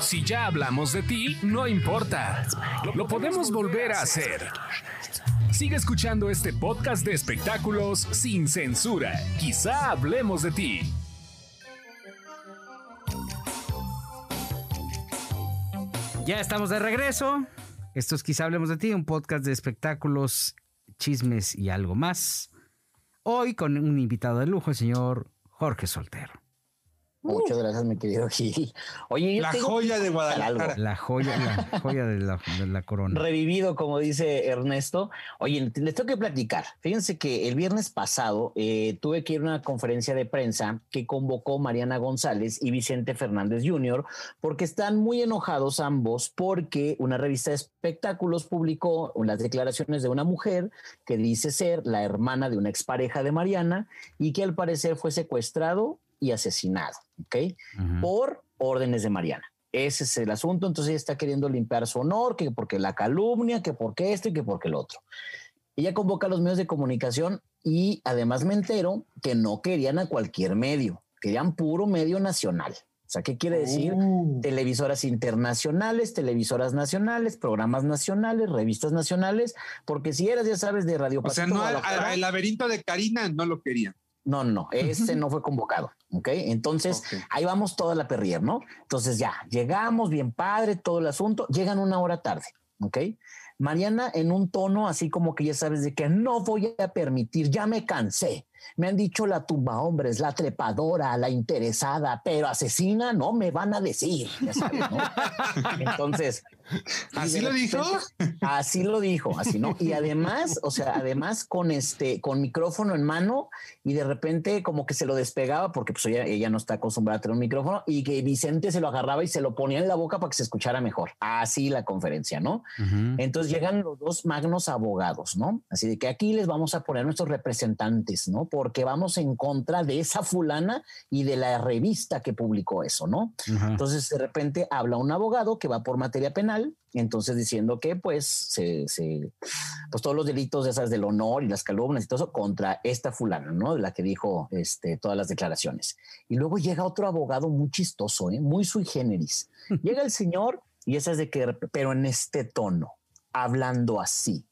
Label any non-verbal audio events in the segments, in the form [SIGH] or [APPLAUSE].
Si ya hablamos de ti, no importa. Lo podemos volver a hacer. Sigue escuchando este podcast de espectáculos sin censura. Quizá hablemos de ti. Ya estamos de regreso. Esto es Quizá hablemos de ti, un podcast de espectáculos, chismes y algo más. Hoy con un invitado de lujo, el señor Jorge Soltero. Muchas gracias, mi querido [LAUGHS] Gil. Oye, yo La tengo joya que de contar Guadalajara. algo. La joya, la joya de la, de la corona. Revivido, como dice Ernesto. Oye, les tengo que platicar. Fíjense que el viernes pasado eh, tuve que ir a una conferencia de prensa que convocó Mariana González y Vicente Fernández Jr., porque están muy enojados ambos porque una revista de espectáculos publicó las declaraciones de una mujer que dice ser la hermana de una expareja de Mariana y que al parecer fue secuestrado y asesinado, ¿ok? Por órdenes de Mariana. Ese es el asunto, entonces ella está queriendo limpiar su honor, que porque la calumnia, que porque esto y que porque el otro. Ella convoca a los medios de comunicación y además me entero que no querían a cualquier medio, querían puro medio nacional. O sea, ¿qué quiere decir? Uh, Televisoras internacionales, televisoras nacionales, programas nacionales, revistas nacionales, porque si eras, ya sabes, de Radio o sea, no al- Guadalajara- al- el laberinto de Karina no lo querían. No, no, ese no fue convocado. Ok, entonces ahí vamos toda la perrier, ¿no? Entonces ya llegamos, bien padre, todo el asunto. Llegan una hora tarde. Ok, Mariana en un tono así como que ya sabes de que no voy a permitir, ya me cansé. Me han dicho la tumba hombres, la trepadora, la interesada, pero asesina no me van a decir. Ya sabes, ¿no? [LAUGHS] Entonces, ¿Así lo dijo? Así lo dijo, así no. Y además, o sea, además con este, con micrófono en mano y de repente como que se lo despegaba porque pues ella, ella no está acostumbrada a tener un micrófono y que Vicente se lo agarraba y se lo ponía en la boca para que se escuchara mejor. Así la conferencia, ¿no? Entonces llegan los dos magnos abogados, ¿no? Así de que aquí les vamos a poner nuestros representantes, ¿no? Porque vamos en contra de esa fulana y de la revista que publicó eso, ¿no? Ajá. Entonces de repente habla un abogado que va por materia penal, entonces diciendo que pues se, se- pues todos los delitos esas del honor y las calumnias y todo eso contra esta fulana, ¿no? De la que dijo este, todas las declaraciones. Y luego llega otro abogado muy chistoso, ¿eh? muy sui generis. [LAUGHS] Llega el señor y esa es de que, pero en este tono, hablando así.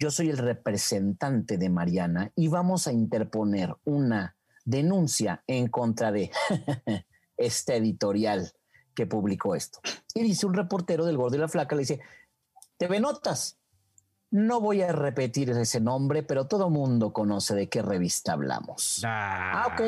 Yo soy el representante de Mariana y vamos a interponer una denuncia en contra de [LAUGHS] este editorial que publicó esto. Y dice un reportero del Gordo y la Flaca, le dice, TV Notas. No voy a repetir ese nombre, pero todo mundo conoce de qué revista hablamos. Ah, ok.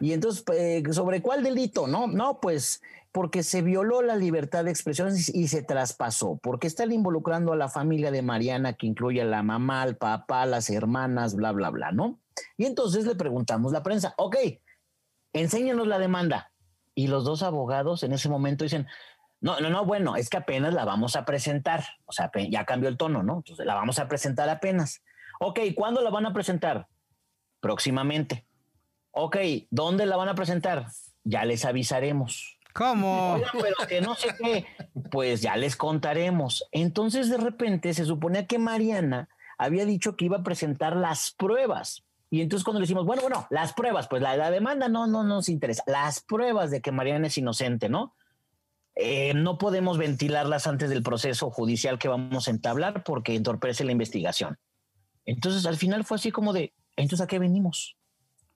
Y entonces, eh, ¿sobre cuál delito? No, no, pues porque se violó la libertad de expresión y, se traspasó, porque están involucrando a la familia de Mariana, que incluye a la mamá, al papá, las hermanas, bla, bla, bla, ¿no? Y entonces le preguntamos a la prensa, ok, enséñanos la demanda. Y los dos abogados en ese momento dicen, no, no, no, bueno, es que apenas la vamos a presentar. O sea, ya cambió el tono, ¿no? Entonces la vamos a presentar apenas. Ok, ¿cuándo la van a presentar? Próximamente. Ok, ¿dónde la van a presentar? Ya les avisaremos. ¿Cómo? Oigan, pero que no sé qué, pues ya les contaremos. Entonces de repente se suponía que Mariana había dicho que iba a presentar las pruebas. Y entonces cuando le decimos, bueno, bueno, las pruebas, pues la, la demanda no, no nos interesa. Las pruebas de que Mariana es inocente, ¿no? Eh, no podemos ventilarlas antes del proceso judicial que vamos a entablar porque entorpece la investigación. Entonces al final fue así como de, entonces ¿a qué venimos?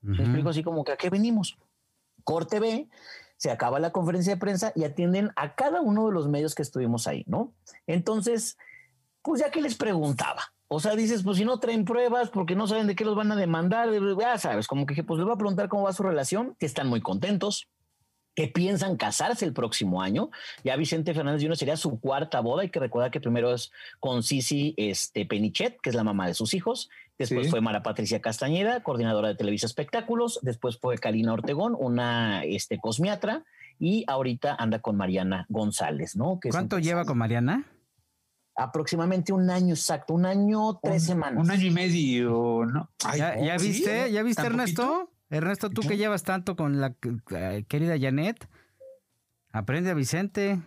Me explico así como que a qué venimos. Corte B, se acaba la conferencia de prensa y atienden a cada uno de los medios que estuvimos ahí, ¿no? Entonces, pues ya que les preguntaba, o sea, dices, pues si no traen pruebas, porque no saben de qué los van a demandar, ya sabes, como que pues les voy a preguntar cómo va su relación, que están muy contentos, que piensan casarse el próximo año. Ya Vicente Fernández Jr. sería su cuarta boda. Hay que recordar que primero es con Cici este, Penichet, que es la mamá de sus hijos. Después Sí. fue Mara Patricia Castañeda, coordinadora de Televisa Espectáculos. Después fue Karina Ortegón, una este, cosmiatra. Y ahorita anda con Mariana González, ¿no? Que ¿Cuánto lleva con Mariana? Aproximadamente un año exacto, un año, tres Un- semanas. Un año y medio, ¿no? Ay, ¿Ya, viste? ¿Ya viste, ¿Tan Ernesto? Ernesto, tú que llevas tanto con la eh, querida Janet, aprende a Vicente.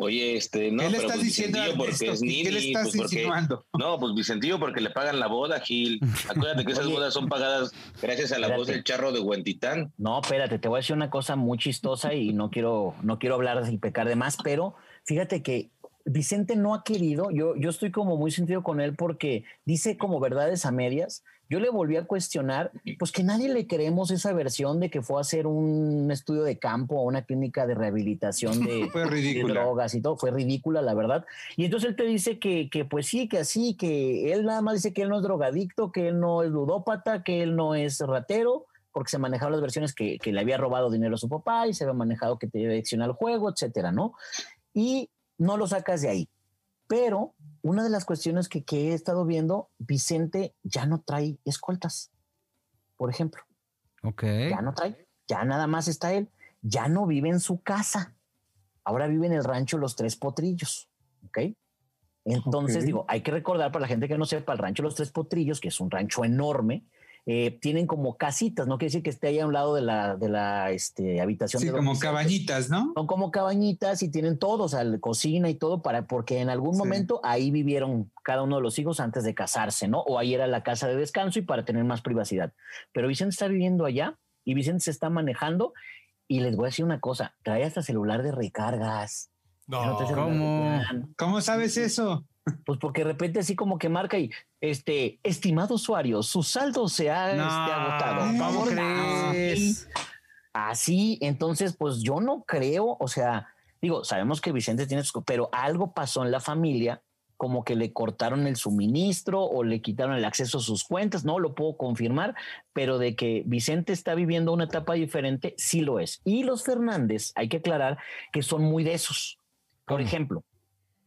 Oye, este, no, ¿Qué le pero estás pues diciendo Vicentillo porque es ¿Qué, Nini, qué le estás pues porque, insinuando? no, pues Vicentillo porque le pagan la boda, Gil. [LAUGHS] Acuérdate que esas Oye. bodas son pagadas gracias a la voz del charro de Huentitán. No, espérate, te voy a decir una cosa muy chistosa y no quiero, no quiero hablar y pecar de más, pero fíjate que Vicente no ha querido, yo, yo estoy como muy sentido con él porque dice como verdades a medias. Yo le volví a cuestionar, pues que nadie le creemos esa versión de que fue a hacer un estudio de campo o una clínica de rehabilitación de, [LAUGHS] drogas y todo, fue ridícula, la verdad. Y entonces él te dice que, que pues sí, que así, que él nada más dice que él no es drogadicto, que él no es ludópata, que él no es ratero, porque se manejaban las versiones que, que le había robado dinero a su papá y se había manejado que te había adicción al juego, etcétera, ¿no? Y no lo sacas de ahí. Pero una de las cuestiones que, que he estado viendo, Vicente ya no trae escoltas, por ejemplo Ok. ya no trae, ya nada más está él, ya no vive en su casa, ahora vive en el rancho Los Tres Potrillos, ¿ok? Entonces Ok. digo, hay que recordar para la gente que no sepa, el rancho Los Tres Potrillos, que es un rancho enorme, eh, tienen como casitas, no quiere decir que esté ahí a un lado de la, de la este, habitación. Sí, de como Vicente. cabañitas, ¿no? Son como cabañitas y tienen todo, o sea, la cocina y todo, para, porque en algún Sí. momento ahí vivieron cada uno de los hijos antes de casarse, ¿no? O ahí era la casa de descanso y para tener más privacidad. Pero Vicente está viviendo allá y Vicente se está manejando y les voy a decir una cosa, trae hasta celular de recargas. No, de ¿cómo? ¿Cómo sabes eso? Pues porque de repente así como que marca y, este, estimado usuario, su saldo se ha este, agotado. ¿cómo Favor, crees? Así, entonces, pues yo no creo, o sea, digo, sabemos que Vicente tiene pero algo pasó en la familia, como que le cortaron el suministro o le quitaron el acceso a sus cuentas, no lo puedo confirmar, pero de que Vicente está viviendo una etapa diferente, sí lo es. Y los Fernández, hay que aclarar que son muy de esos. Por ¿Cómo? ejemplo,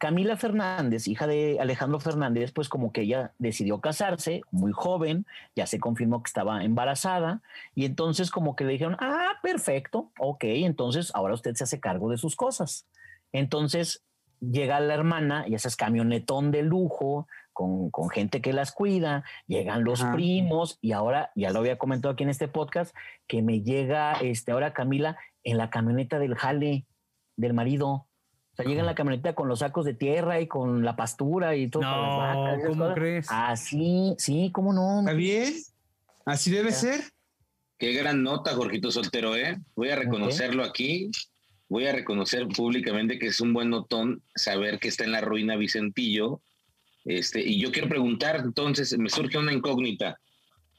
Camila Fernández, hija de Alejandro Fernández, pues como que ella decidió casarse muy joven, ya se confirmó que estaba embarazada y entonces como que le dijeron, ah, perfecto, ok, entonces ahora usted se hace cargo de sus cosas. Entonces llega la hermana y ese es camionetón de lujo con, con gente que las cuida, llegan los Ajá. primos y ahora, ya lo había comentado aquí en este podcast, que me llega este, ahora Camila en la camioneta del jale del marido. O sea, llega en la camioneta con los sacos de tierra y con la pastura y todo. para las No, vacas ¿cómo cosas. crees? Así, sí, cómo no. ¿Está bien? ¿Así debe Ya. ser? Qué gran nota, Jorgito Soltero, ¿eh? Voy a reconocerlo aquí. Voy a reconocer públicamente que es un buen notón saber que está en la ruina Vicentillo. Este, y yo quiero preguntar, entonces, me surge una incógnita.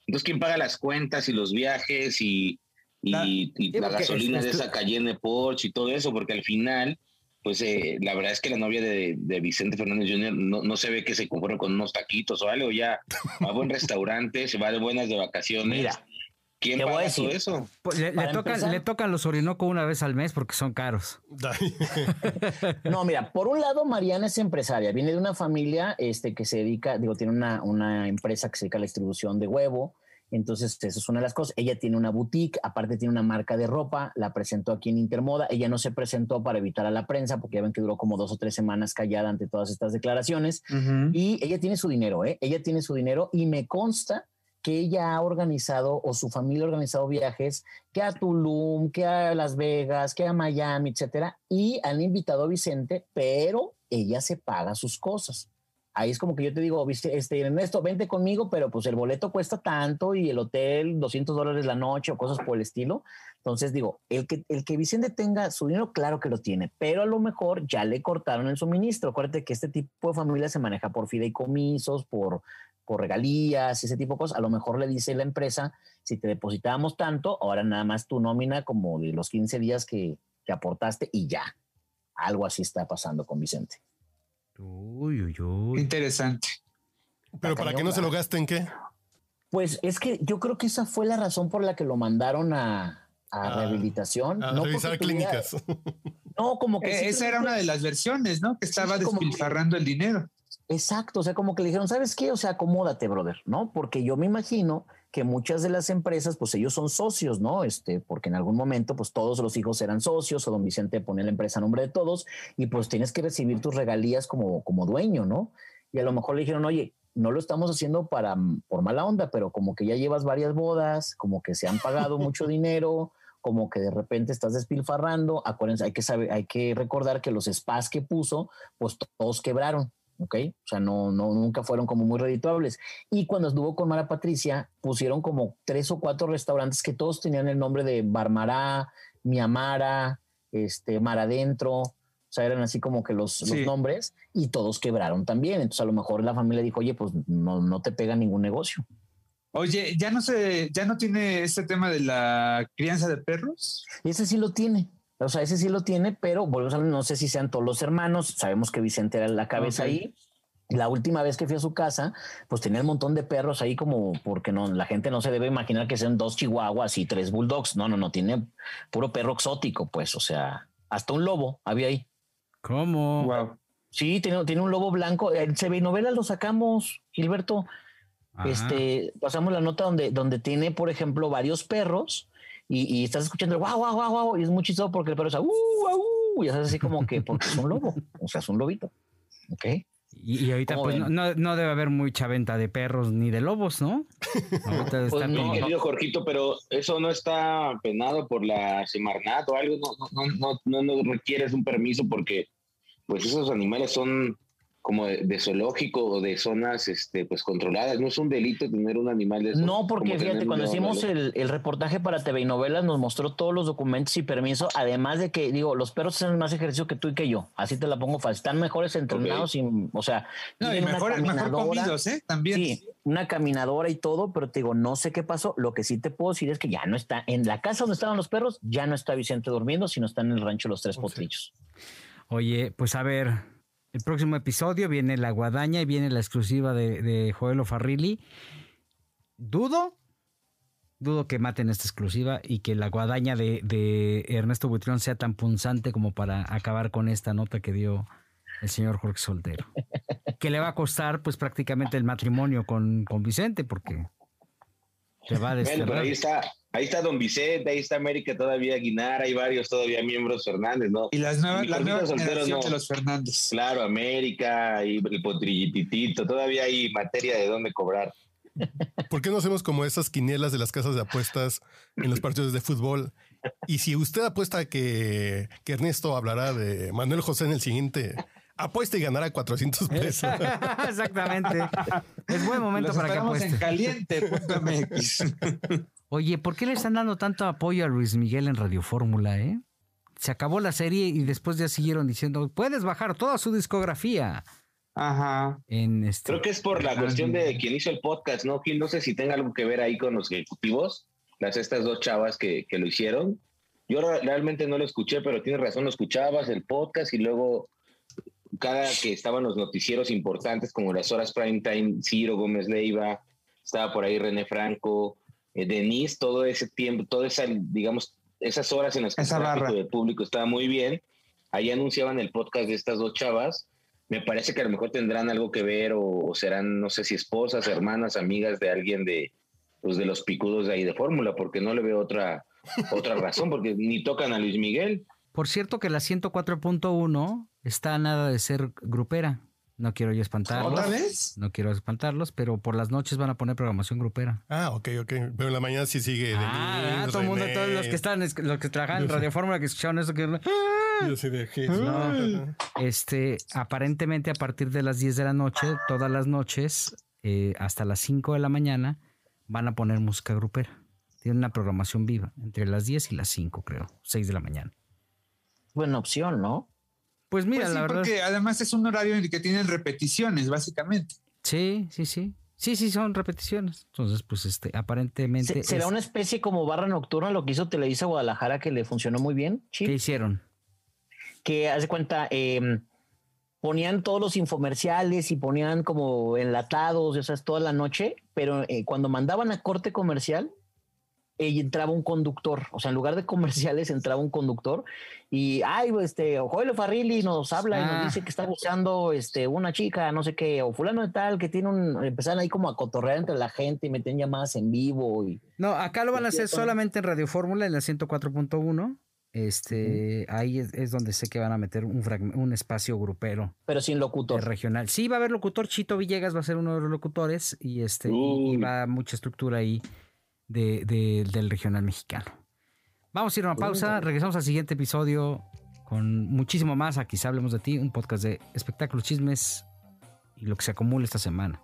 Entonces, ¿quién paga las cuentas y los viajes y, y, La- y gasolina es- de es- esa Cayenne Porsche y todo eso? Porque al final, pues eh, la verdad es que la novia de, de Vicente Fernández Jr. No, no se ve que se compró con unos taquitos o algo, ya va a buen restaurante, se va de buenas de vacaciones. Mira, ¿Quién voy a todo eso? Pues le, tocan, le tocan los Orinoco una vez al mes porque son caros. [LAUGHS] No, mira, por un lado, Mariana es empresaria, viene de una familia este, que se dedica, digo, tiene una, una empresa que se dedica a la distribución de huevo. Entonces, eso es una de las cosas. Ella tiene una boutique, aparte tiene una marca de ropa, la presentó aquí en Intermoda. Ella no se presentó para evitar a la prensa, porque ya ven que duró como dos o tres semanas callada ante todas estas declaraciones. Ujú. Y ella tiene su dinero, ¿eh? Ella tiene su dinero y me consta que ella ha organizado o su familia ha organizado viajes que a Tulum, que a Las Vegas, que a Miami, etcétera, y han invitado a Vicente, pero ella se paga sus cosas. Ahí es como que yo te digo, "Vice- este, Ernesto, vente conmigo, pero pues el boleto cuesta tanto y el hotel 200 dólares la noche o cosas por el estilo. Entonces digo, el que, el que Vicente tenga su dinero, claro que lo tiene, pero a lo mejor ya le cortaron el suministro. Acuérdate que este tipo de familia se maneja por fideicomisos, por, por regalías, ese tipo de cosas. A lo mejor le dice la empresa, si te depositábamos tanto, ahora nada más tu nómina como de los 15 días que, que aportaste y ya. Algo así está pasando con Vicente. Uy, uy, uy. Interesante. Pero para que no se lo gasten, ¿qué? Pues es que yo creo que esa fue la razón por la que lo mandaron a, a A- rehabilitación. A no revisar tuviera- clínicas. No, como que Eh, esa era una de las versiones, ¿no? Que estaba sí, como que- despilfarrando el dinero. Exacto, o sea, como que le dijeron, ¿sabes qué? O sea, acomódate, brother, ¿no? Porque yo me imagino que muchas de las empresas, pues ellos son socios, ¿no? Este, porque en algún momento, pues todos los hijos eran socios, o don Vicente pone la empresa a nombre de todos, y pues tienes que recibir tus regalías como, como dueño, ¿no? Y a lo mejor le dijeron, oye, no lo estamos haciendo para por mala onda, pero como que ya llevas varias bodas, como que se han pagado mucho [LAUGHS] dinero, como que de repente estás despilfarrando. Acuérdense, hay que saber, hay que recordar que los spas que puso, pues todos quebraron. ¿Ok? O sea, no, no, nunca fueron como muy redituables. Y cuando estuvo con Mara Patricia, pusieron como tres o cuatro restaurantes que todos tenían el nombre de Barmará, Miamara, este, Mar Adentro, o sea, eran así como que los, los Sí. nombres y todos quebraron también. Entonces a lo mejor la familia dijo, oye, pues no, no te pega ningún negocio. Oye, ya no se, ya no tiene este tema de la crianza de perros. Ese sí lo tiene. O sea, ese sí lo tiene, pero volvemos a no sé si sean todos los hermanos. Sabemos que Vicente era la cabeza Ok. ahí. La última vez que fui a su casa, pues tenía un montón de perros ahí como porque no, la gente no se debe imaginar que sean dos chihuahuas y tres bulldogs. No, no, no, tiene puro perro exótico, pues, o sea, hasta un lobo había ahí. ¿Cómo? Wow. Sí, tiene, tiene un lobo blanco. El CB novela lo sacamos, Gilberto. Ajá. Este, pasamos la nota donde, donde tiene, por ejemplo, varios perros y, y estás escuchando el guau, guau, guau, guau, y es muy chistoso porque el perro está uh, uh, y es así como que porque es un lobo, o sea, es un lobito. Ok. Y, y ahorita ¿Cómo pues no, no- no debe haber mucha venta de perros ni de lobos, ¿no? [LAUGHS] Ahorita está no, querido Jorgito, pero eso no está penado por la Semarnat o algo, no, no, no, no, no requieres un permiso porque pues esos animales son como de, de zoológico o de zonas este, pues controladas, no es un delito tener un animal de esos, No, porque fíjate, cuando hicimos el, el reportaje para TV y novelas, nos mostró todos los documentos y permiso, además de que, digo, los perros hacen más ejercicio que tú y que yo, así te la pongo fácil, están mejores entrenados y, o sea, No, y tienen una mejor, comidos, ¿eh? También. Sí, una caminadora y todo, pero te digo, no sé qué pasó. Lo que sí te puedo decir es que ya no está en la casa donde estaban los perros, ya no está Vicente durmiendo, sino está en el rancho Los Tres Potrillos. Oye, pues a ver, el próximo episodio viene la guadaña y viene la exclusiva de, de Joel Farrilli. Dudo, dudo que maten esta exclusiva y que la guadaña de, Ernesto Buitrón sea tan punzante como para acabar con esta nota que dio el señor Jorge Soltero. que le va a costar pues prácticamente el matrimonio con, con Vicente porque te va a Bueno, pero ahí está, ahí está Don Vicente, ahí está América todavía Guinar, hay varios todavía miembros Fernández, ¿no? Y las nuevas, Mi la Jorgito nueva Soltero generación no. de los Fernández. Claro, América y el potrillititito, todavía hay materia de dónde cobrar. ¿Por qué no hacemos como esas quinielas de las casas de apuestas en los partidos de fútbol? Y si usted apuesta que, que Ernesto hablará de Manuel José en el siguiente, apuesta y ganará 400 [LAUGHS] pesos. Exactamente. Es buen momento Los para que en apueste. caliente.mx. [LAUGHS] Oye, ¿por qué le están dando tanto apoyo a Luis Miguel en Radio Fórmula, eh? Se acabó la serie y después ya siguieron diciendo, puedes bajar toda su discografía Ajá. en este... Creo que es por la cuestión de quien hizo el podcast, ¿no? Gil? No sé si tenga algo que ver ahí con los ejecutivos, las estas dos chavas que, que lo hicieron. Yo re- realmente no lo escuché, pero tienes razón, lo escuchabas, el podcast, y luego cada que estaban los noticieros importantes, como las horas prime time, Ciro Gómez Leiva, estaba por ahí René Franco, eh, Denise, todo ese tiempo, toda esa, digamos, esas horas en las que Esa el del público estaba muy bien, ahí anunciaban el podcast de estas dos chavas, me parece que a lo mejor tendrán algo que ver o, o serán, no sé si esposas, hermanas, amigas de alguien de, pues de los picudos de ahí de fórmula, porque no le veo otra, otra razón, porque ni tocan a Luis Miguel. Por cierto que la 104.1 está a nada de ser grupera. No quiero yo espantarlos. ¿Otra vez? No quiero espantarlos, pero por las noches van a poner programación grupera. Ah, ok, ok. Pero en la mañana sí sigue. Ah, Denise, todo el mundo, todos los que están, es- los que trabajan en Radio Fórmula, que escucharon eso, que... Yo así de, ¿qué? No. Este, aparentemente a partir de las 10 de la noche, todas las noches, eh, hasta las 5 de la mañana, van a poner música grupera. Tienen una programación viva, entre las 10 y las 5, creo, 6 de la mañana. Buena opción, ¿no? Pues mira, Pues sí, la verdad. porque además es un horario en el que tienen repeticiones, básicamente. Sí, sí, sí. Sí, sí, son repeticiones. Entonces, pues este, aparentemente. Se- ¿Será es- una especie como barra nocturna lo que hizo Televisa Guadalajara que le funcionó muy bien? Chip? ¿Qué hicieron? que hace cuenta, eh, ponían todos los infomerciales y ponían como enlatados, o sea, toda la noche, pero eh, cuando mandaban a corte comercial, entraba un conductor, o sea, en lugar de comerciales entraba un conductor y, ay, pues, este, Joel Farrilli nos habla y Ah. nos dice que está buscando este, una chica, no sé qué, o fulano de tal, que tiene un, empezaron ahí como a cotorrear entre la gente y metían llamadas en vivo y... No, acá lo van a hacer solamente en Radio Fórmula, en la 104.1. Este, ahí es, es donde sé que van a meter un, un espacio grupero Pero sin locutor. regional. Sí, va a haber locutor, Chito Villegas va a ser uno de los locutores y este y- y va mucha estructura ahí de, de- del regional mexicano. Vamos a ir a una pausa, regresamos al siguiente episodio con muchísimo más. Aquí Hablemos de ti, un podcast de espectáculos, chismes y lo que se acumula esta semana.